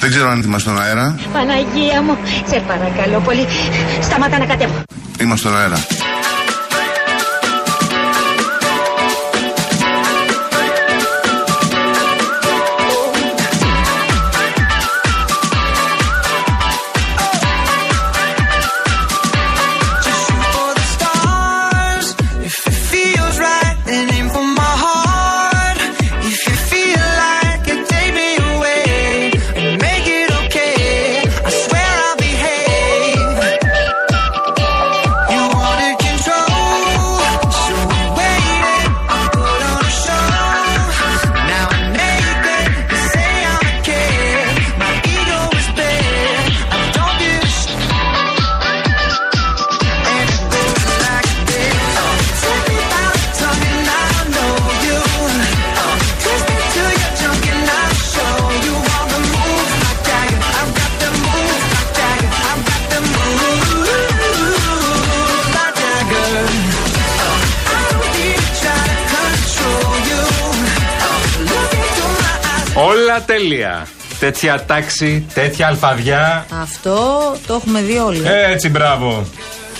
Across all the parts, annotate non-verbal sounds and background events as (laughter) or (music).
Δεν ξέρω αν είμαστε στον αέρα. Παναγία μου, σε παρακαλώ πολύ. Σταμάτα να κατέβω. Είμαστε στον αέρα. Τέλεια. Τέτοια τάξη, τέτοια αλφαδιά. Αυτό το έχουμε δει όλοι. Ε, Έτσι, μπράβο.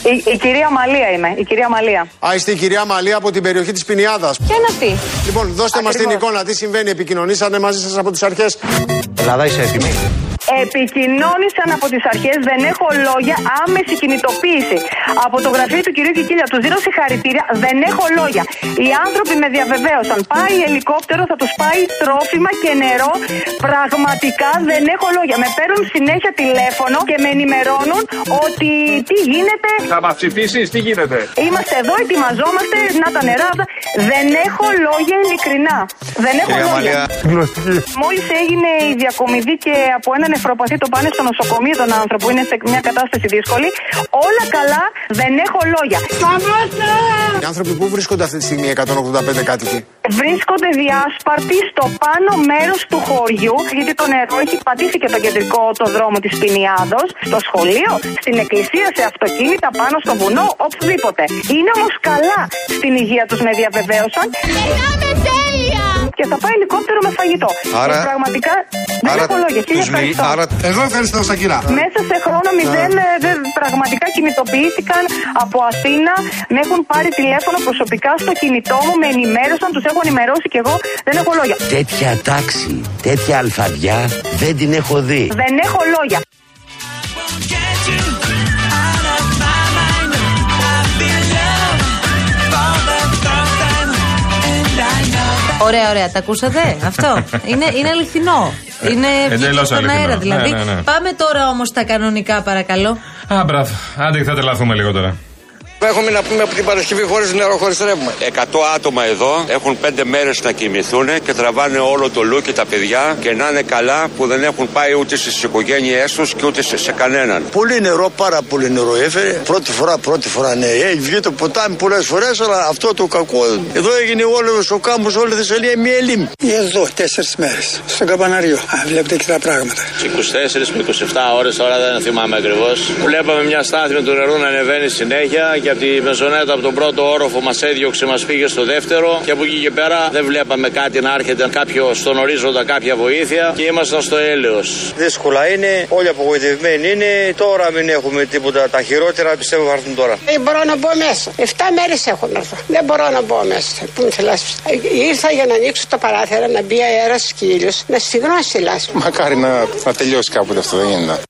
Η, η κυρία Μαλία είμαι, η κυρία Μαλία. Α, είστε η κυρία Μαλία από την περιοχή της Πινιάδας. Ποια είναι αυτή; Λοιπόν, δώστε μας την Ακριβώς. εικόνα, τι συμβαίνει, επικοινωνήσατε μαζί σας από τις αρχές. Ελλάδα, είσαι έτοιμη; Επικοινώνησαν από τις αρχές, δεν έχω λόγια, άμεση κινητοποίηση. Από το γραφείο του κυρίου Κικίλια τους δίνω συγχαρητήρια, δεν έχω λόγια. Οι άνθρωποι με διαβεβαίωσαν. Πάει ελικόπτερο, θα τους πάει τρόφιμα και νερό. Πραγματικά δεν έχω λόγια. Με παίρνουν συνέχεια τηλέφωνο και με ενημερώνουν ότι τι γίνεται. Θα μας ψηφίσεις, τι γίνεται; Είμαστε εδώ, ετοιμαζόμαστε, να τα νερά. αυτά. Δεν έχω λόγια ειλικρινά. Δεν έχω λόγια. Μόλις έγινε η διακομιδή και από ένα νεφροπαθή το πάνε στο νοσοκομείο τον άνθρωπο, είναι σε μια κατάσταση δύσκολη. Όλα καλά, δεν έχω λόγια. Οι άνθρωποι που βρίσκονται αυτή τη στιγμή 185 κάτοικοι; Βρίσκονται διάσπαρτοι στο πάνω μέρος του χωριού, γιατί το νερό έχει πατήσει και το κεντρικό το δρόμο της Πινιάδος, στο σχολείο, στην εκκλησία, σε αυτοκίνητα, πάνω στο βουνό, οπουδήποτε. Είναι όμως καλά στην υγεία τους, με διαβεβαίωσαν. Και θα πάει ελικόπτερο με φαγητό. Άρα- Και πραγματικά δεν άρα έχω λόγια. Χίλια τους μιλ- ευχαριστώ. άρα Εγώ ευχαριστώ, Σακυρά. Μέσα σε χρόνο μηδέν ε, δεν, πραγματικά κινητοποιήθηκαν από Αθήνα. Με έχουν πάρει τηλέφωνο προσωπικά στο κινητό μου, με ενημέρωσαν, τους έχω ενημερώσει και εγώ δεν έχω λόγια. Τέτοια τάξη, τέτοια αλφαδιά δεν την έχω δει. Δεν έχω λόγια. Ωραία, ωραία. Τα ακούσατε; Αυτό. είναι, είναι αληθινό. Είναι βγήκε Εντελώς στον αληθινό. αέρα δηλαδή. Ναι, ναι, ναι. Πάμε τώρα όμως στα κανονικά, παρακαλώ. Α, μπράβο. Άντε, θα τρελαθούμε λίγο τώρα. Έχουμε να πούμε από την Παρασκευή χωρίς νερό, χωρίς ρεύμα. 100 άτομα εδώ έχουν 5 μέρες να κοιμηθούν και τραβάνε όλο το λου και τα παιδιά και να είναι καλά που δεν έχουν πάει ούτε στις οικογένειές τους και ούτε σε, σε κανέναν. Πολύ νερό, πάρα πολύ νερό έφερε. Πρώτη φορά, πρώτη φορά ναι. Έχει βγει το ποτάμι πολλές φορές, αλλά αυτό το κακό. Εδώ έγινε όλος ο κάμπος, όλη η Θεσσαλία μία λίμνη. Εδώ τέσσερις μέρες στο καμπαναριό. Α, βλέπετε και τα πράγματα. 24 με 27 ώρες τώρα δεν θυμάμαι ακριβώς. Βλέπαμε μια στάθμη του νερού να ανεβαίνει συνέχεια και από τη μεζονέτα από τον πρώτο όροφο μας έδιωξε, μας πήγε στο δεύτερο και από εκεί και πέρα δεν βλέπαμε κάτι να έρχεται κάποιο στον ορίζοντα κάποια βοήθεια και ήμασταν στο έλεος. Δύσκολα είναι, όλοι απογοητευμένοι είναι. Τώρα μην έχουμε τίποτα. Τα χειρότερα πιστεύω θα έρθουν τώρα. Δεν μπορώ να μπω μέσα. Εφτά μέρες έχω να έρθω. Δεν μπορώ να μπω μέσα. Πού με θελάς. Ήρθα για να ανοίξω τα παράθυρα, να μπει αέρας κύριο, να στιγνώσει η λάσπη. Μακάρι να, να τελειώσει κάποτε αυτό, δεν γίνεται.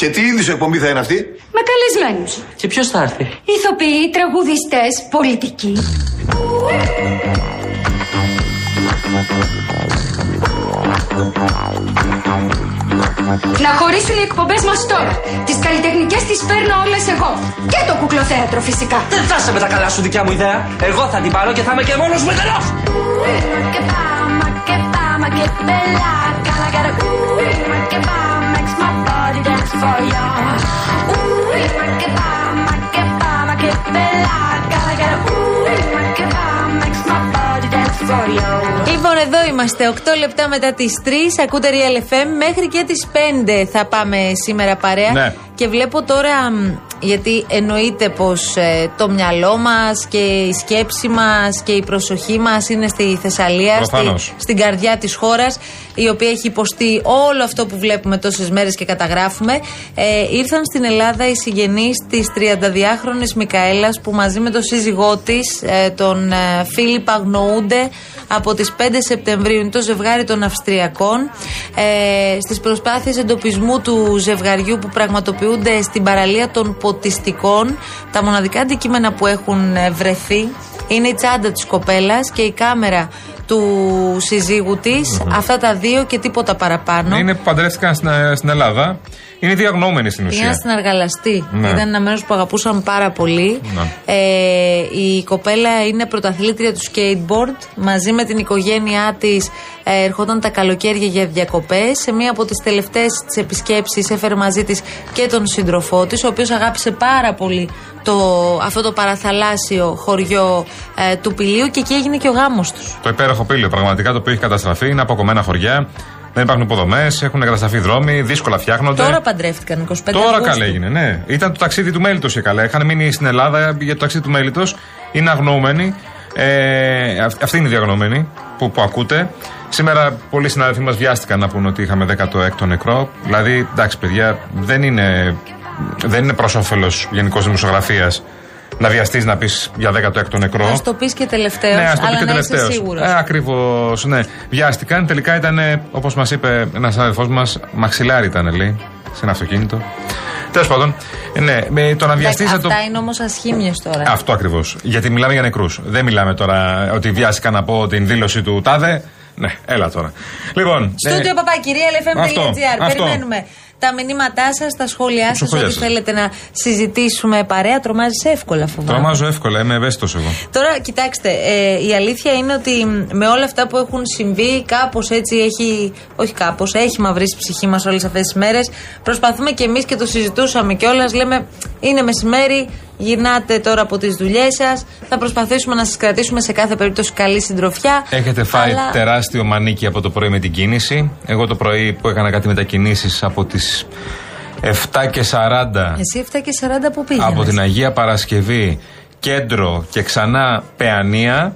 Και τι είδου εκπομπή θα είναι αυτή; Με καλεσμένους. Και ποιος θα έρθει; Ηθοποιοί, τραγουδιστές, πολιτικοί. Να χωρίσουν οι εκπομπές μας τώρα. Τις καλλιτεχνικές τις παίρνω όλες εγώ. Και το κουκλοθέατρο φυσικά. Δεν θα είσαι με τα καλά σου δικιά μου ιδέα. Εγώ θα την πάρω και θα είμαι και μόνος μου εντελώς. for you. Ooh, Makeba, Makeba, Makebella. Gotta get a ooh, Λοιπόν, εδώ είμαστε. 8 λεπτά μετά τις 3. Ακούτε Real FM. Μέχρι και τις 5 θα πάμε σήμερα παρέα. Ναι. Και βλέπω τώρα, μ, γιατί εννοείται πως το μυαλό μας και η σκέψη μας και η προσοχή μας είναι στη Θεσσαλία, Προφανώς. στη, στην καρδιά της χώρας, η οποία έχει υποστεί όλο αυτό που βλέπουμε τόσες μέρες και καταγράφουμε. Ε, ήρθαν στην Ελλάδα οι συγγενείς της 32χρονη Μικαέλας που μαζί με τον σύζυγό της, ε, τον ε, Φίλιπ, αγνοούνται από τις 5 Σεπτεμβρίου. Είναι το ζευγάρι των Αυστριακών. Ε, στις προσπάθειες εντοπισμού του ζευγαριού που πραγματοποιούνται στην παραλία των Ποτιστικών, τα μοναδικά αντικείμενα που έχουν ε, βρεθεί είναι η τσάντα της κοπέλας και η κάμερα του συζύγου της. Αυτά τα δύο και τίποτα παραπάνω. Είναι που παντρεύτηκαν στην, στην Ελλάδα. Είναι διαγνώμενοι στην ουσία. Πήγαν στην Αργαλαστή. Ναι. Ήταν ένα μέρος που αγαπούσαν πάρα πολύ. Ναι. Ε, η κοπέλα είναι πρωταθλήτρια του skateboard. Μαζί με την οικογένειά της ε, ερχόταν τα καλοκαίρια για διακοπές. Σε μία από τις τελευταίες της επισκέψεις έφερε μαζί της και τον σύντροφό της, ο οποίος αγάπησε πάρα πολύ το, αυτό το παραθαλάσσιο χωριό ε, του Πηλίου και εκεί έγινε και ο γάμος τους. Το υπέροχο πύλιο πραγματικά το οποίο έχει καταστραφεί. Είναι αποκομμένα χωριά. Δεν υπάρχουν υποδομές, έχουν καταστραφεί δρόμοι, δύσκολα φτιάχνονται. Τώρα παντρεύτηκαν 25 Τώρα Αυγούστου. καλά έγινε, ναι. Ήταν το ταξίδι του Μέλιτο και καλά. Είχαν μείνει στην Ελλάδα για το ταξίδι του Μέλιτο. Είναι αγνοούμενοι. Ε, αυ- αυτή είναι η διαγνώμενη που, που ακούτε. Σήμερα πολλοί συνάδελφοί μας βιάστηκαν να πούνε ότι είχαμε 16ο νεκρό. Δηλαδή, εντάξει, παιδιά, δεν είναι, δεν είναι προς όφελος γενικώ δημοσιογραφίας να βιαστείς να πεις για 16ο νεκρό. Α το πεις και τελευταίος, Ναι, ας το πει αλλά και να είσαι τελευταίος. σίγουρος. Ε, Ακριβώς, ναι. Βιάστηκαν. Τελικά ήταν, όπως μας είπε ένας αδελφός μας, μαξιλάρι ήταν, λέει, σε ένα αυτοκίνητο. Τέλος πάντων, ε, ναι, με το να βιαστείς. Αυτά το... είναι όμως ασχήμιες τώρα. Αυτό ακριβώς. Γιατί μιλάμε για νεκρούς. Δεν μιλάμε τώρα ότι βιάστηκαν να πω την δήλωση του Τάδε. Ναι, έλα τώρα. Λοιπόν. Στούντιο παπακυρία αυτό, LFM.gr. αυτό. Περιμένουμε τα μηνύματά σας, τα σχόλιά Τα σας, σχόλια ό,τι σας. θέλετε να συζητήσουμε παρέα. Τρομάζει εύκολα, φοβάμαι. Τρομάζω εύκολα, είμαι ευαίσθητος εγώ. Τώρα, κοιτάξτε, ε, η αλήθεια είναι ότι μ, με όλα αυτά που έχουν συμβεί, κάπως έτσι έχει. Όχι κάπως, έχει μαυρίσει η ψυχή μας όλες αυτές τις μέρες. Προσπαθούμε κι εμείς και το συζητούσαμε κιόλας. Λέμε, είναι μεσημέρι, γυρνάτε τώρα από τις δουλειές σας. Θα προσπαθήσουμε να σας κρατήσουμε σε κάθε περίπτωση καλή συντροφιά. Έχετε φάει Αλλά- τεράστιο μανίκι από το πρωί με την κίνηση. Εγώ το πρωί που έκανα κάτι μετακινήσεις από τις 7 και 40 Εσύ 7 και 40 που πήγαινε. από την Αγία Παρασκευή, κέντρο και ξανά Παιανία,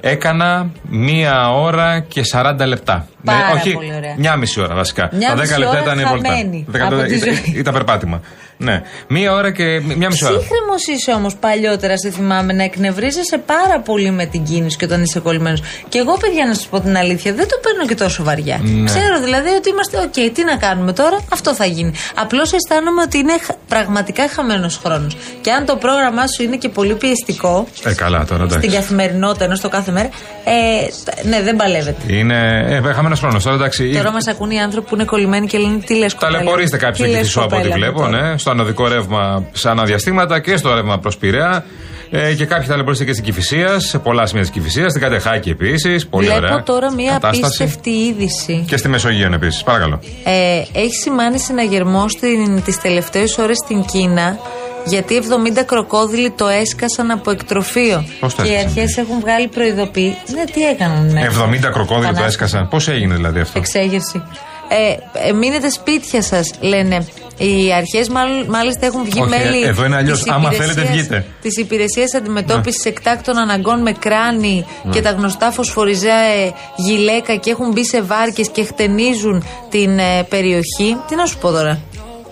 έκανα μία ώρα και 40 λεπτά. Ναι, Πάρα όχι, πολύ ωραία. μια μισή ώρα βασικά. Μια Τα 10 μισή λεπτά ώρα ήταν η βόλτα. χαμένη Δέκα από λεπτά τη ήταν- ζωή. Ήταν περπάτημα. Ναι. Μία ώρα και μια μισή ώρα. Ψύχρεμος είσαι όμως παλιότερα, σε θυμάμαι, να εκνευρίζεσαι πάρα πολύ με την κίνηση και όταν είσαι κολλημένος. Και εγώ, παιδιά, να σας πω την αλήθεια, δεν το παίρνω και τόσο βαριά. Ναι. Ξέρω δηλαδή ότι είμαστε, οκ, τι να κάνουμε τώρα, αυτό θα γίνει. Απλώς αισθάνομαι ότι είναι χα- πραγματικά χαμένος χρόνος. Και αν το πρόγραμμά σου είναι και πολύ πιεστικό, Ε, καλά τώρα, εντάξει. στην καθημερινότητα ενώ στο κάθε μέρα, ε, τ- ναι, δεν παλεύεται. Είναι ε, χαμένος χρόνος. Τώρα εντάξει. Τώρα μας ακούν οι άνθρωποι που είναι κολλημένοι και λένε τι λες κοπέλα. Ταλαιπωρείστε κάποιοι Τι εκεί λες, πίσω από ό,τι κοπέλα μου βλέπω, τώρα. ναι, στο ανοδικό ρεύμα σε ανά διαστήματα και στο ρεύμα προς Πειραιά. Ε, και κάποιοι ταλαιπωρείστε και στην Κυφυσία, σε πολλά σημεία της Κυφυσία, στην Κατεχάκη επίσης. Πολύ Βλέπω ωραία. τώρα μία κατάσταση. απίστευτη είδηση. Και στη Μεσογείο επίσης. Παρακαλώ. Ε, έχει σημάνει συναγερμό τις τελευταίες ώρες στην Κίνα. Γιατί 70 κροκόδιλοι το έσκασαν από εκτροφείο. Πώς το και οι έσκασαν; αρχές έχουν βγάλει προειδοποίηση. Ναι, τι έκαναν. Ναι. 70 κροκόδιλοι το Πανάσταση. έσκασαν. Πώς έγινε δηλαδή αυτό; Εξέγερση. Ε, ε, μείνετε σπίτια σας, λένε. Οι αρχές μάλιστα έχουν βγει Όχι, μέλη. ε, εδώ είναι αλλιώς. της Άμα υπηρεσίας- θέλετε, βγείτε. Της υπηρεσίας αντιμετώπισης εκτάκτων αναγκών με κράνη Ναι. και τα γνωστά φωσφοριζέ γυλαίκα και έχουν μπει σε βάρκες και χτενίζουν την ε, περιοχή. Τι να σου πω τώρα;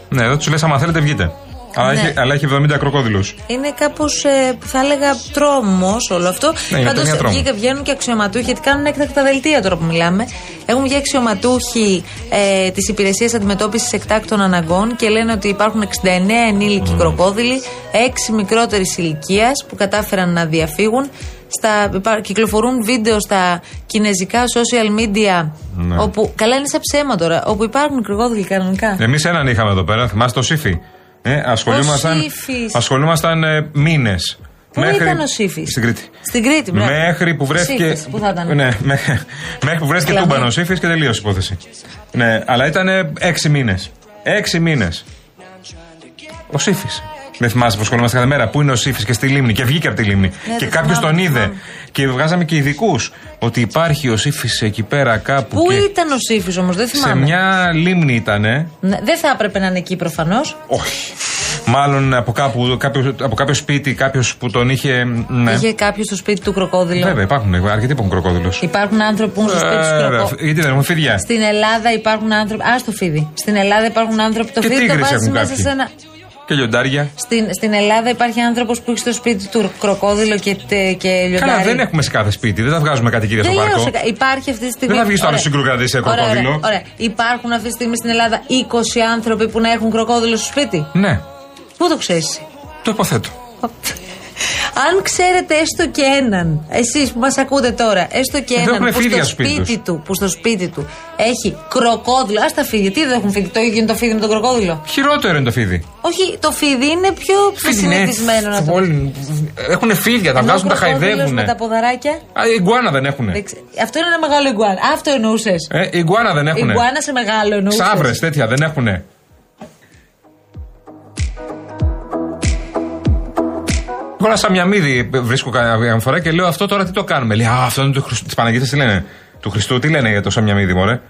Ναι, εδώ τους λες, άμα θέλετε, βγείτε. Αλλά, Ναι. έχει, αλλά έχει 70 κροκόδιλου. Είναι κάπως, ε, θα έλεγα, τρόμος όλο αυτό. Ναι, είναι Πάντως, μια τρόμο. βγήκα- βγαίνουν και αξιωματούχοι, γιατί κάνουν έκτακτα δελτία τώρα που μιλάμε. Έχουν βγει αξιωματούχοι ε, της Υπηρεσίας Αντιμετώπισης Εκτάκτων Αναγκών και λένε ότι υπάρχουν 69 ενήλικοι κροκόδιλοι, 6 μικρότερης ηλικίας που κατάφεραν να διαφύγουν. Στα, υπά- κυκλοφορούν βίντεο στα κινέζικα social media. Ναι. Όπου, καλά είναι σαν ψέμα τώρα. Όπου υπάρχουν κροκόδιλοι κανονικά. Εμείς έναν είχαμε εδώ πέρα, θυμάστε το Σύφη. Ε, ασχολούμασταν Σύφης. ασχολούμασταν ε, μήνες. Πού ήταν ο Σύφης; Στην Κρήτη. Στην Κρήτη, μπράβο. Μέχρι που βρέθηκε. Σύφης, Πού θα ήταν. Ναι, με- μέχρι που βρέθηκε Κλαμί. τούμπανο Σύφης και τελείωσε η υπόθεση. Ναι, αλλά ήταν έξι μήνες. Έξι μήνες. Ο Σύφης. Δεν θυμάσαι που ασχολούμαστε κάθε μέρα. Πού είναι ο Σύφης και στη λίμνη. Και βγήκε από τη λίμνη. Ναι, και το κάποιος θυμάμαι, τον είδε. θυμάμαι. Και βγάζαμε και ειδικούς. Ότι υπάρχει ο Σύφης εκεί πέρα κάπου. Πού και ήταν ο Σύφης όμως, δεν σε θυμάμαι. μια λίμνη ήτανε. Ναι, δεν θα έπρεπε να είναι εκεί προφανώς. Όχι. Μάλλον από, κάπου, κάποιος, από κάποιο σπίτι, κάποιος που τον είχε. Ναι. Είχε κάποιος στο σπίτι του κροκόδιλο. Βέβαια, υπάρχουν αρκετοί που έχουν κροκόδηλο. Υπάρχουν άνθρωποι που έχουν στο σπίτι τους κροκόδιλο. Γιατί δεν έχουν φίδια; Στην Ελλάδα υπάρχουν άνθρωποι. Α το φίδι. Στην Ελλάδα υπάρχουν άνθρωποι. Το Και φίδι το τίγρες βάζεις έχουν μέσα κάποιοι. σε ένα. Και λιοντάρια. Στην, στην Ελλάδα υπάρχει άνθρωπος που έχει στο σπίτι του κροκόδιλο και, τε- και λιοντάρι. Καλά, δεν έχουμε σε κάθε σπίτι. Δεν τα βγάζουμε κατοικίδια στο Δεν λέω πάρκο. σε κα- Υπάρχει αυτή τη στιγμή. Δεν θα βγεις το άλλο Ωραία. συγκρουκρατή σε Ωραία, κροκόδιλο. Ωραία, ωραία. Υπάρχουν αυτή τη στιγμή στην Ελλάδα 20 άνθρωποι που να έχουν κροκόδιλο στο σπίτι; Ναι, Πού το ξέρεις. το υποθέτω. Αν ξέρετε έστω και έναν, εσείς που μας ακούτε τώρα, έστω και Δεν έναν έχουν που φίδια στο στο σπίτι σπίτι τους, που στο σπίτι του έχει κροκόδιλο. Α τα φίδια, τι δεν έχουν φίδι, το ίδιο είναι το φίδι με τον κροκόδιλο. Χειρότερο είναι το φίδι. Όχι, το φίδι είναι πιο συνηθισμένο να το Έχουν φίδια, τα Ενώ βγάζουν, ο τα κροκόδιλος χαϊδεύουν. Με τα ποδαράκια; Α, οι γκουάνα δεν έχουν. δεν ξέ- Αυτό είναι ένα μεγάλο ιγκουάνα. Αυτό εννοούσες. Ε, οι γκουάνα δεν έχουν. Ιγκουάνα σε μεγάλο εννοούσες. Ξάβρες τέτοια δεν έχουν. Εγώ ένα σαμιαμίδι βρίσκω καμιά φορά και λέω αυτό τώρα τι το κάνουμε; Λέει Α, αυτό είναι του Χριστού. Τη Παναγία τι λένε; Του Χριστού τι λένε για το σαμιαμίδι, μωρέ;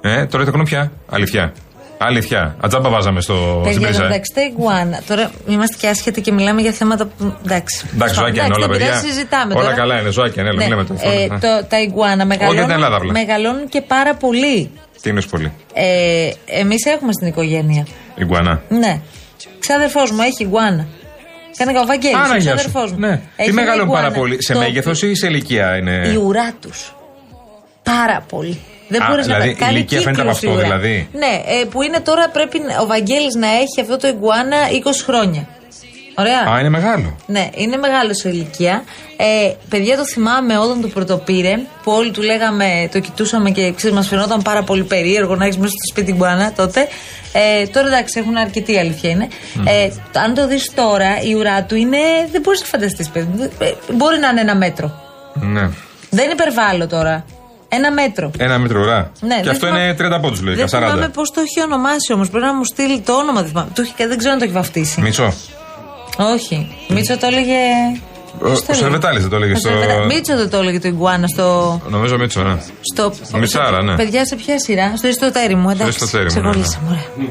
Ε, τώρα το πια. Αλήθεια. Αλήθεια. Ατζάμπα βάζαμε στο, στην Παιδιά, πρίζα. ε. εντάξει, τα ιγκουάνα. Τώρα είμαστε και άσχετοι και μιλάμε για θέματα που. Εντάξει. Εντάξει, ζωάκια είναι όλα, δεν πειράζει, παιδιά. συζητάμε Όλα τώρα. καλά είναι, ζωάκια είναι, Ναι, λέμε το. ε, το- τα ιγκουάνα μεγαλώνουν, την Ελλάδα απλά. μεγαλώνουν και πάρα πολύ. Τι είναι πολύ; Ε, Εμείς έχουμε στην οικογένεια. Η γκουάνα. Ναι. Ξάδερφός μου έχει ιγκουάνα. Κάνεις ο Βαγγέλης, Άρα, ο γεια σου. ξάδερφός μου. Ναι. Έχει Τι μια μεγαλώνουν πάρα ιγκουάνα. πολύ. Σε Το- μέγεθος ή σε ηλικία είναι; Η ουρά τους. Πάρα πολύ. Δεν Α, μπορείς δηλαδή, να η κάνει ηλικία φαίνεται κύκλους από αυτό, η ουρά. δηλαδή. Ναι, ε, που είναι τώρα πρέπει να- ο Βαγγέλης να έχει αυτό το ιγκουάνα 20 χρόνια. Ωραία. Α, είναι μεγάλο. Ναι, είναι μεγάλο σε ηλικία. Ε, παιδιά, το θυμάμαι όταν το πρωτοπήρε, που όλοι του λέγαμε, το κοιτούσαμε και ξέρεις, μας φαινόταν πάρα πολύ περίεργο να έχεις μέσα στο σπίτι γκουάνα τότε. Ε, τώρα εντάξει, έχουν αρκετή αλήθεια είναι. Ε, αν το δεις τώρα, η ουρά του είναι. Δεν μπορείς να φανταστείς, παιδί. Ε, Μπορεί να είναι ένα μέτρο. Ναι. Δεν υπερβάλλω τώρα. Ένα μέτρο. Ένα μέτρο ουρά. Ναι, και δεν αυτό θυμάμαι- είναι 30 πόντους, λογικά. Δεν θυμάμαι 40. πώς το έχει ονομάσει όμως. Πρέπει να μου στείλει το όνομα. Δεν, θυμάμαι. Το έχει, δεν ξέρω αν το έχει βαφτίσει. Μισό. Όχι. Μίτσο το έλεγε. Ο, ο Σερβετάλης δεν το έλεγε Ο στο. Σερβετα- Μίτσο δεν το έλεγε το Ιγκουάνα στο. Νομίζω Μίτσο, ναι. στο... Μιτσάρα, ναι. Παιδιά, σε ποια σειρά; Στο Ιστοτέρι μου, εντάξει. Ιστοτέρι μου, Σε ναι, ναι. κολλήσαμε, ωραία.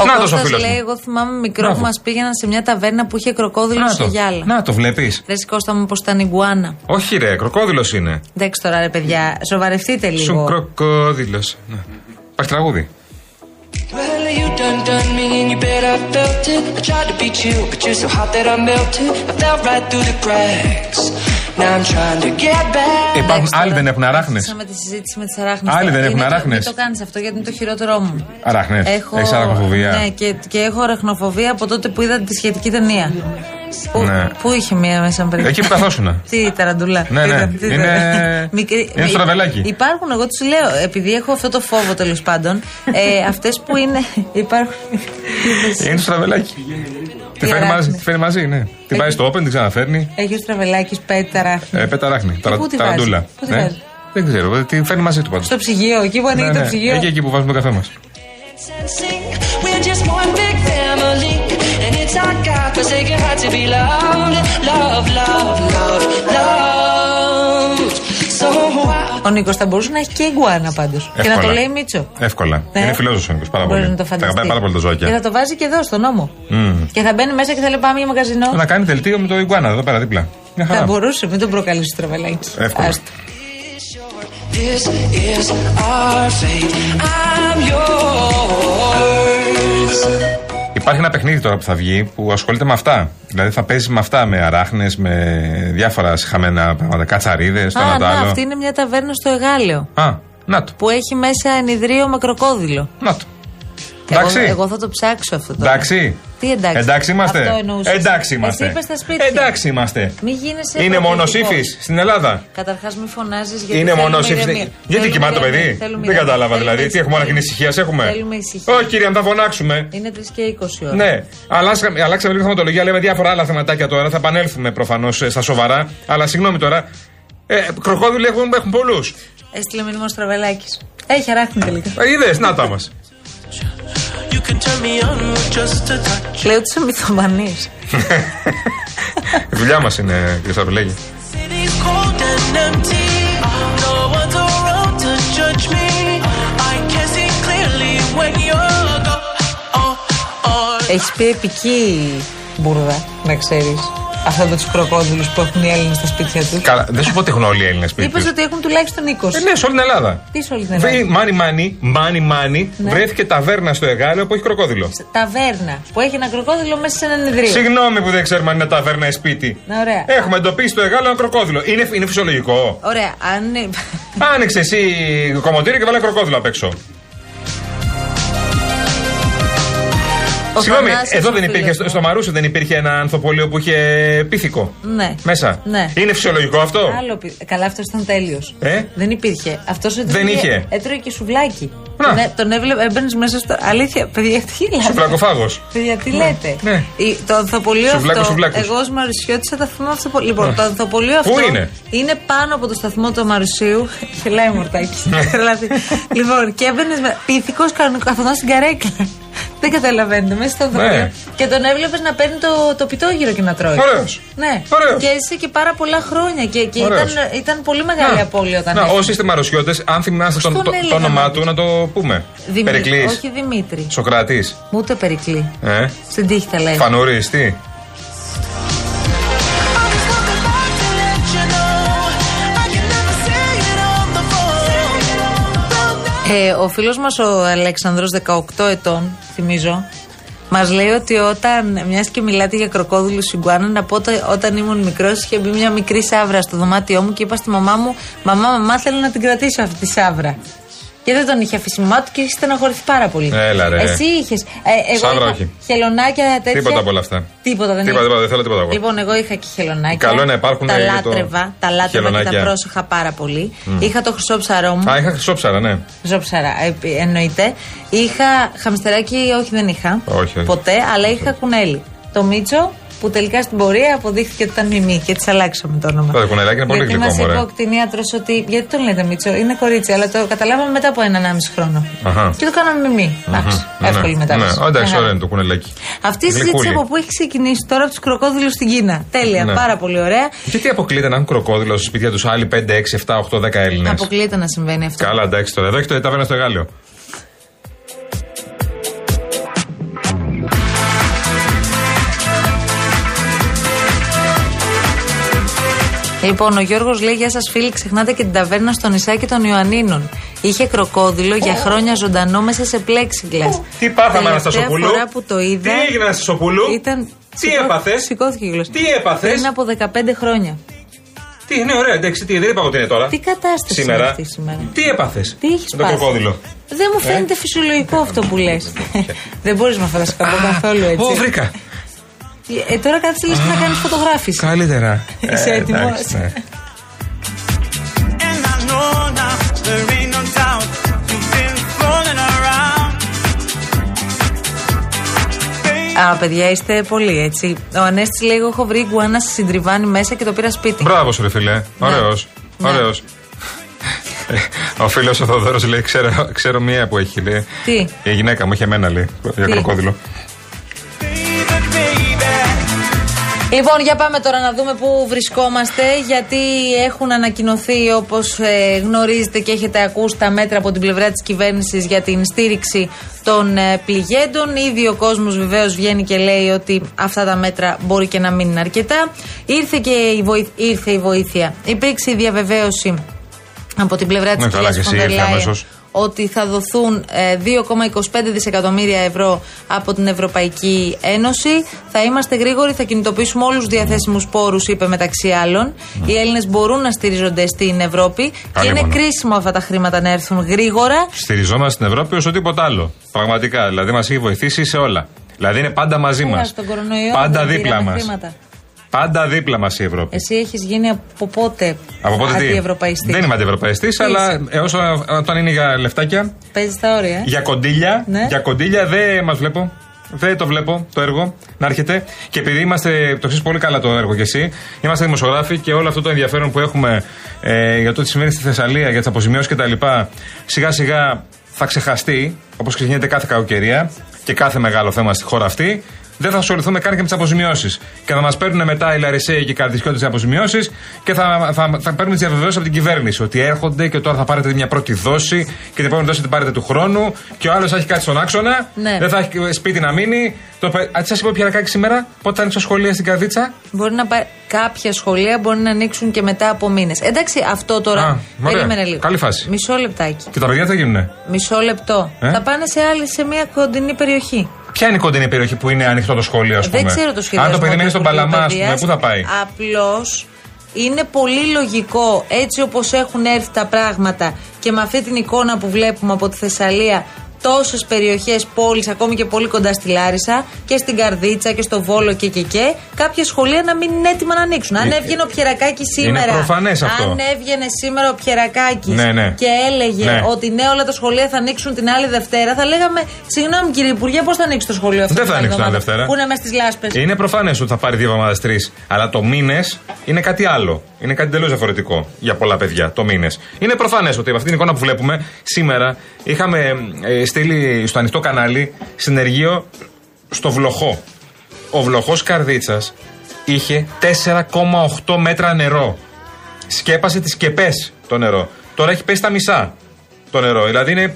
Ο Να το, ο Κώστας φίλος λέει, μου. εγώ θυμάμαι μικρό Μπράβο. που μας πήγαιναν σε μια ταβέρνα που είχε κροκόδιλο Να σε το. γυάλα. Να το βλέπεις. Ρε Κώστα μου, πώ ήταν Ιγκουάνα. Όχι, ρε, κροκόδηλος είναι. Εντάξει τώρα, ρε παιδιά, σοβαρευτείτε Σου λίγο. κροκόδηλος. Ναι. Υπάρχει τραγούδι. Well, you done done me and you bet I felt it. I tried to beat you, but you're so hot that I melted. I fell right through the cracks. Now I'm trying to get back. Υπάρχουν άλλοι δεν έχουν αράχνες. Αρχίσαμε τη συζήτηση με τις αράχνες. Άλλοι δεν έχουν αράχνες. Μην το κάνεις αυτό γιατί είναι το χειρότερό μου. Αράχνες. Έχω, Έχεις αραχνοφοβία. Ναι, και, και έχω αραχνοφοβία από τότε που είδα τη σχετική ταινία. Που, Ναι. που είχε μία μέσα πριν; Εκεί που καθόσουνα. (laughs) Τι ταραντούλα. Ναι, Τι ναι. ήταν, τι ήταν. Είναι- Μικρή- είναι στραβελάκι. Υπάρχουν, εγώ τους λέω, επειδή έχω αυτό το φόβο τέλος πάντων, ε, αυτές που είναι. (laughs) Υπάρχουν. Είναι στο στραβελάκι. Τη φέρνει αράχνη. μαζί, τη φέρνει μαζί, ναι. Την πάει στο open, την ξαναφέρνει. Έχει ο στραβελάκι πέτει ταράχνη. Ε, πέτα ράχνη. Ταρα- πού τη Ταραντούλα. βάζει; Πού τη Ναι. βάζεις; Δεν ξέρω, την φέρνει μαζί του πάντως. Στο ψυγείο, εκεί που ανοίγει το ψυγείο. Εκεί, εκεί που βάζουμε το καφέ μας. We're just one big family. And it's our God-forsaken heart to be loved. Love, love, love, love. So I Ο Νίκος θα μπορούσε να έχει και ιγκουάνα πάντως. Και να το λέει Μίτσο. Εύκολα. Ναι. Είναι φιλόζωσο ο Νίκος, πάρα Μπορεί πολύ. να το Τα φανταστεί. αγαπάει πάρα πολύ τα Και ζωάκια. θα το βάζει και εδώ στον νόμο. Μμμ. Και θα μπαίνει μέσα και θα λέει πάμε για μαγαζινό. Να κάνει δελτίο με το Ιγκουάνα εδώ πέρα δίπλα. Μια Θα χαρά. μπορούσε, μην τον προκαλέσει το τραβελάκι. Εύκολα. Άστο. This is our fate. I'm yours. Υπάρχει ένα παιχνίδι τώρα που θα βγει που ασχολείται με αυτά. Δηλαδή θα παίζει με αυτά, με αράχνες, με διάφορα συχαμένα πράγματα, κατσαρίδες, το ένα Α, το ναι, άλλο. αυτή είναι μια ταβέρνα στο Εγάλεο. Α, να το. Που έχει μέσα ενιδρίο με κροκόδιλο. Να το. Εγώ, Εντάξει. εγώ θα το ψάξω αυτό τώρα. Εντάξει. Τι εντάξει. Εντάξει είμαστε. Αυτό εννοούσες. Εντάξει είμαστε. Εσύ είπες στα σπίτια. Εντάξει είμαστε. Μη γίνεσαι Είναι μόνο προκλητικός. σύφη στην Ελλάδα. Καταρχάς, μην φωνάζεις γιατί. Είναι θέλουμε μόνο σύφη. ηρεμία. Γιατί Θέλουμε κοιμάται το ηρεμία. παιδί; Θέλουμε Δεν ηρεμία. κατάλαβα Θέλουμε δηλαδή. Τι έχουμε ησυχία. μόνο ησυχία έχουμε; Θέλουμε ησυχία. Όχι κύριε, να τα φωνάξουμε. Είναι 3 και 20 ώρα. Ναι, αλλάξαμε, αλλάξαμε λίγο θεματολογία, λέμε διάφορα άλλα θεματάκια τώρα. Θα επανέλθουμε προφανώς στα σοβαρά. Αλλά συγγνώμη τώρα. Ε, κροκόδιλοι έχουν, έχουν πολλούς. Έστειλε μήνυμα ο Στραβελάκης. Έχει αράχνη τελικά. Είδες, να τα μας. (laughs) Λέω τι με το. Η δουλειά μας είναι και θα. Έχεις πει πική μπουρδα, να ξέρεις. Αυτό με τους κροκόδηλου που έχουν οι Έλληνες στα σπίτια τους. Καλά, δεν σου πω ότι έχουν όλοι οι Έλληνες σπίτι. Είπε τους. ότι έχουν τουλάχιστον 20. Ε, ναι, σε όλη την Ελλάδα. Τι σε όλη την Ελλάδα. Βρει μάνι μάνι, μάνι μάνι, Ναι. βρέθηκε ταβέρνα στο Εγάλεο που έχει κροκόδιλο. Ταβέρνα που έχει ένα κροκόδηλο μέσα σε ένα νηδρίο. Συγγνώμη που δεν ξέρουμε αν είναι ταβέρνα ή σπίτι. Ναι, ωραία. Έχουμε εντοπίσει το Εγάλεο ένα κροκόδιλο. Είναι, είναι φυσιολογικό. Ωραία, αν. ε, Άνοιξε εσύ κομμωτήρι και βάλε κροκόδιλο απ' έξω. Συγγνώμη, Θανάσης εδώ ο δεν υπήρχε, φίλος στο, μου. στο Μαρούσι δεν υπήρχε ένα ανθοπολείο που είχε πίθηκο. Ναι. Μέσα. Ναι. Είναι φυσιολογικό αυτό; Άλλο πι- Καλά, αυτός ήταν τέλειος. Ε; Δεν υπήρχε. Αυτός Δεν είχε; Έτρωγε και σουβλάκι. Να. Τον, έ- τον έβλεπε, έμπαινες μέσα στο. Αλήθεια, παιδιά, τι γελάτε. Σουβλακοφάγος. Παιδιά, τι λέτε; ναι. Η- το ανθοπολείο Σουβλάκος, αυτό. σουβλάκος. Εγώ ως Μαρουσιώτησα θα θυμάμαι αυτό. πολύ. Λοιπόν, Ναι. το ανθοπολείο Πού αυτό. είναι; Είναι πάνω από το σταθμό του Μαρουσίου. Χελάει (laughs) ο Μορτάκης. Ναι. Τρελαθεί. (laughs) λοιπόν, και έμπαινες. Πίθηκος κανονικό, καθόταν στην καρέκλα. Δεν καταλαβαίνετε, μέσα στο ανθοπολείο. Ναι. Και τον έβλεπες να παίρνει το, το πιτόγυρο και να τρώει. Ωραίος. Ναι. Ωραίος. Και έζησε και πάρα πολλά χρόνια. Και, και ήταν, Ωραίος. ήταν πολύ μεγάλη Να. απώλεια όταν Να, έφυγε. όσοι είστε μαροσιώτες, αν θυμάστε τον- τον το, το έλεγα, όνομά να του, να το πούμε. Δημήτρη. Περικλής. Όχι Δημήτρη. Σοκράτης. Ούτε Περικλή. Ε. Στην τύχη τα λέει. Φανούρη, τι; Ε, ο φίλος μας ο Αλέξανδρος 18 ετών, θυμίζω, μας λέει ότι όταν, μιας και μιλάτε για κροκόδιλου σιγκουάνα, να πω ότι όταν ήμουν μικρός είχε μπει μια μικρή σάβρα στο δωμάτιό μου και είπα στη μαμά μου, μαμά, μαμά θέλω να την κρατήσω αυτή τη σάβρα. Και δεν τον είχε αφήσει η μαμά του και είχε στεναχωρηθεί πάρα πολύ. Έλα, ρε. Εσύ είχες. Ε, εγώ Σάβρα είχα όχι. χελωνάκια τέτοια. Τίποτα από όλα αυτά. Τίποτα δεν Τίποτα, είχα. τίποτα, δεν θέλω τίποτα εγώ. Λοιπόν, εγώ είχα και χελωνάκια. Καλό είναι να υπάρχουν Τα για το- λάτρευα, τα λάτρευα και τα χελωνάκια. πρόσεχα πάρα πολύ. Μμ. Είχα το χρυσό ψαρό μου. Α, είχα χρυσόψαρα, ναι. Χρυσό ψαρά, επί- εννοείται. Είχα χαμστεράκι, όχι δεν είχα. Όχι, όχι. Ποτέ, αλλά είχα κουνέλι. Το Μίτσο που τελικά στην πορεία αποδείχθηκε ότι ήταν μιμή και τη αλλάξαμε το όνομα. Το κουνελάκι είναι πολύ Γιατί γλυκό, μας είπε μωρέ. ο κτηνίατρος ότι. Γιατί τον λέτε Μίτσο, είναι κορίτσι, αλλά το καταλάβαμε μετά από έναν άμιση χρόνο. Αχα. Και το κάναμε μιμή. Εντάξει, εύκολη ναι, μετάβαση. ναι. Εντάξει, Μεγάλη. ωραίο είναι το κουνελάκι. Αυτή η συζήτηση Γλυκούλη. από πού έχει ξεκινήσει τώρα από τους κροκόδηλους στην Κίνα. Τέλεια, Ναι. πάρα πολύ ωραία. Γιατί αποκλείεται να έχουν κροκόδιλο στα σπίτια τους άλλοι 5, 6, 7, 8, 10 Έλληνες; Αποκλείεται να συμβαίνει αυτό. Καλά, εντάξει τώρα. Εδώ έχει το ταβέρνα στο Εγάλεο. Λοιπόν, ο Γιώργος λέει: Γεια σας, φίλοι, ξεχνάτε και την ταβέρνα στο νησάκι των Ιωαννίνων. Είχε κροκόδιλο για χρόνια ζωντανό μέσα σε πλέξιγκλα. Τι πάθαμε, Αναστασοπούλου; φορά που το είδα. Τι έγινε, Αναστασοπούλου; Ήταν. Τι σηκώ- έπαθες; Σηκώθηκε η γλώσσα. Τι έπαθες; Πριν από 15 χρόνια. Τι είναι ωραία, εντάξει, τι, δεν είπα εγώ τι είναι τώρα. Τι κατάσταση Σήμερα. είναι αυτή σήμερα; Τι έπαθες; Τι έχεις Με το πάθει; κροκόδιλο. Δεν μου φαίνεται φυσιολογικό αυτό που λες. (laughs) Δεν μπορείς με αυτά τα σκαμπό καθόλου έτσι. Ω, βρήκα. Ε, τώρα κάτσε λε και θα κάνεις φωτογράφηση. Καλύτερα. (laughs) Είσαι Ε, έτοιμος; εντάξει, ναι. And I know now there ain't no doubt you've been fooling around. Α, παιδιά, είστε πολύ έτσι. Ο Ανέστη λέει: Εγώ έχω βρει γκουάνα στη συντριβάνη μέσα και το πήρα σπίτι. Μπράβο σου, ρε φίλε. Ωραίος. Ναι. Ωραίος. Ο φίλος ο Θοδόρος λέει: ξέρω, ξέρω μία που έχει. Λέει. Τι; Η γυναίκα μου είχε εμένα, λέει. Για Τι; κροκόδιλο. Λοιπόν, για πάμε τώρα να δούμε πού βρισκόμαστε, γιατί έχουν ανακοινωθεί, όπως ε, γνωρίζετε και έχετε ακούσει, τα μέτρα από την πλευρά της κυβέρνησης για την στήριξη των ε, πληγέντων. Ήδη ο κόσμος βεβαίως βγαίνει και λέει ότι αυτά τα μέτρα μπορεί και να μην είναι αρκετά. Ήρθε και η, βοήθ- ήρθε η βοήθεια. Υπήρξε η διαβεβαίωση από την πλευρά της Ναι, καλά, κυρίας και εσύ Φοντερ ήρθε Λάιεν αμέσως. ότι θα δοθούν ε, 2,25 δισεκατομμύρια ευρώ από την Ευρωπαϊκή Ένωση. Θα είμαστε γρήγοροι, θα κινητοποιήσουμε όλους τους διαθέσιμους πόρους, είπε μεταξύ άλλων. Οι Έλληνες μπορούν να στηρίζονται στην Ευρώπη και είναι μόνο. κρίσιμο αυτά τα χρήματα να έρθουν γρήγορα. Στηριζόμαστε στην Ευρώπη όσο τίποτα άλλο. Πραγματικά. Δηλαδή μας έχει βοηθήσει σε όλα. Δηλαδή είναι πάντα μαζί Έλα, μας. στον κορονοϊό Πάντα δεν δίπλα πήραμε μας. Χρήματα. Πάντα δίπλα μας η Ευρώπη. Εσύ έχεις γίνει από πότε Από πότε τι; αντιευρωπαϊστής; Δεν είμαι αντιευρωπαϊστής, αλλά όσο όταν είναι για λεφτάκια, Παίζεις τα όρια. ε; για κοντήλια, Ναι. για κοντήλια δεν μας βλέπω. Δεν το βλέπω το έργο να έρχεται. Και επειδή είμαστε, το ξέρεις πολύ καλά το έργο κι εσύ, είμαστε δημοσιογράφοι και όλο αυτό το ενδιαφέρον που έχουμε ε, για το τι συμβαίνει στη Θεσσαλία, για τις αποζημιώσεις κτλ. Σιγά σιγά θα ξεχαστεί, όπως ξεχνιέται κάθε κακοκαιρία και κάθε μεγάλο θέμα στη χώρα αυτή. Δεν θα ασχοληθούμε καν και με τις αποζημιώσεις. Και θα μας παίρνουν μετά οι Λαρισαίοι και οι Καρδισιώτες τι αποζημιώσεις και θα, θα, θα παίρνουμε τις διαβεβαιώσεις από την κυβέρνηση. Ότι έρχονται και τώρα θα πάρετε μια πρώτη δόση και την επόμενη δόση την πάρετε του χρόνου. Και ο άλλος θα έχει κάτι στον άξονα. Ναι. Δεν θα έχει σπίτι να μείνει. Το, παι- α, τι σας είπε ο Πιερακάκη σήμερα, πότε θα ανοίξω σχολεία στην Καρδίτσα; Μπορεί να πάει, κάποια σχολεία μπορεί να ανοίξουν και μετά από μήνες. Εντάξει, αυτό τώρα. Α, ωραία. περίμενε λίγο. Καλή φάση. Μισό λεπτάκι. Και τα παιδιά τι θα γίνουνε; Μισό λεπτό. Ε; Θα πάνε σε άλλη, σε μια κοντινή περιοχή. Ποια είναι η κοντινή περιοχή που είναι ανοιχτό το σχολείο, ας πούμε; Δεν ξέρω το σχεδιασμό. Αν το παιδί μένει του στον Υπουργείου Παλαμά, ας πούμε, Παιδείας. πού θα πάει; Απλώς είναι πολύ λογικό έτσι όπως έχουν έρθει τα πράγματα και με αυτή την εικόνα που βλέπουμε από τη Θεσσαλία τόσες περιοχές, πόλεις, ακόμη και πολύ κοντά στη Λάρισα και στην Καρδίτσα και στο Βόλο και και και, κάποια σχολεία να μην είναι έτοιμα να ανοίξουν. Αν Ε, έβγαινε ο Πιερακάκης είναι σήμερα. προφανές αυτό. Αν έβγαινε σήμερα ο Πιερακάκης Ναι, ναι. και έλεγε Ναι. ότι ναι, όλα τα σχολεία θα ανοίξουν την άλλη Δευτέρα, θα λέγαμε Συγγνώμη κύριε Υπουργέ, πώς θα ανοίξει το σχολείο αυτό Δεν την θα άλλη ανοίξει την άλλη εβδομάδα, Δευτέρα. Που είναι μες στις λάσπες. Είναι προφανές ότι θα πάρει δύο εβδομάδες τρεις. Αλλά το μήνες είναι κάτι άλλο. Είναι κάτι τελείω διαφορετικό για πολλά παιδιά. Το μήνες. Είναι προφανές ότι με αυτή την εικόνα που βλέπουμε σήμερα είχαμε ε, στείλει στο ανοιχτό κανάλι συνεργείο στο Βλοχό. Ο Βλοχός Καρδίτσας είχε 4,8 μέτρα νερό. Σκέπασε τις σκεπές το νερό. Τώρα έχει πέσει στα μισά το νερό. Δηλαδή είναι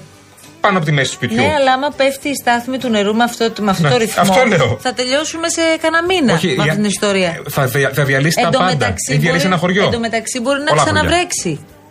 πάνω από τη μέση του σπιτιού. Ναι, αλλά άμα πέφτει η στάθμη του νερού με αυτό, με αυτό Ναι, το ρυθμό, αυτό λέω. θα τελειώσουμε σε κανένα μήνα Όχι, με για- αυτή την ιστορία. Θα, δια- θα διαλύσει τα Εν τω πάντα. μεταξύ Έχει διαλύσει μπορεί- ένα χωριό. Εν τω μεταξύ μπορεί να Πολλά χωριά.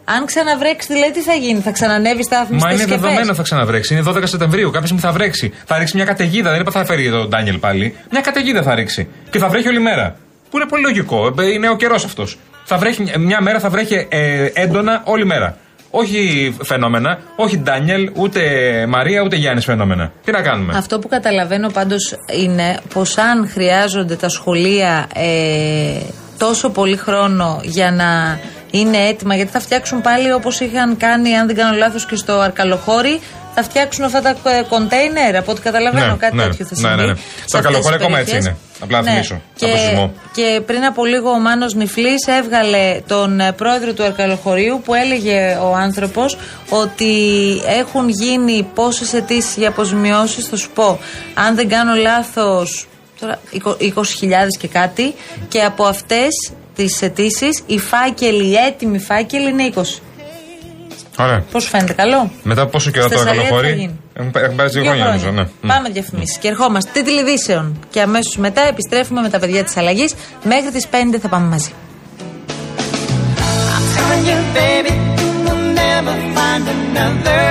Ξαναβρέξει. Αν ξαναβρέξει, δηλαδή τι θα γίνει, θα ξανανεύει η στάθμη Μα στις είναι σκεπές. δεδομένο θα ξαναβρέξει. Είναι 12 Σεπτεμβρίου. Κάποια στιγμή θα βρέξει. Θα ρίξει μια καταιγίδα. Δεν είπα θα φέρει τον Ντάνιελ πάλι. Μια καταιγίδα θα ρίξει. Και θα βρέχει όλη μέρα. Που είναι πολύ λογικό. Ε, Είναι ο καιρός αυτός. Θα βρέχει, μια μέρα θα βρέχει ε, έντονα όλη μέρα. Όχι φαινόμενα, όχι Ντάνιελ, ούτε Μαρία, ούτε Γιάννης φαινόμενα. Τι να κάνουμε; Αυτό που καταλαβαίνω πάντως είναι πως αν χρειάζονται τα σχολεία ε, τόσο πολύ χρόνο για να είναι έτοιμα, γιατί θα φτιάξουν πάλι όπως είχαν κάνει, αν δεν κάνω λάθος, και στο Αρκαλοχώρι, θα φτιάξουν αυτά τα ε, κοντέινερ, από ό,τι καταλαβαίνω, Ναι, κάτι ναι, τέτοιο θα ναι, συμβεί. ναι, ναι. σε Στο αυτές Αρκαλοχώρι τις ακόμα έτσι περιοχές. είναι. Απλά να θυμίσω, Και, από σεισμό. και πριν από λίγο ο Μάνος Νιφλής έβγαλε τον ε, πρόεδρο του Αρκαλοχωρίου που έλεγε ο άνθρωπος ότι έχουν γίνει πόσες αιτήσεις για αποζημιώσεις, θα σου πω, αν δεν κάνω λάθος, τώρα 20.000 και κάτι και από αυτές τις αιτήσεις οι φάκελοι, οι έτοιμοι φάκελοι είναι 20. Ωραία. Πώς σου φαίνεται, καλό; Μετά από πόσο καιρό Στη το Θεσσαλία τι θα καλοχώρι. γίνει; Έχουν έχουν περάσει δύο Δύο χρόνια νομίζω. χρόνια. Ναι. Πάμε διαφημίσεις και ερχόμαστε. Τίτλοι ειδήσεων. Και αμέσως μετά επιστρέφουμε με τα παιδιά της αλλαγής. Μέχρι τις 5 θα πάμε μαζί. telling you, baby, you'll never find another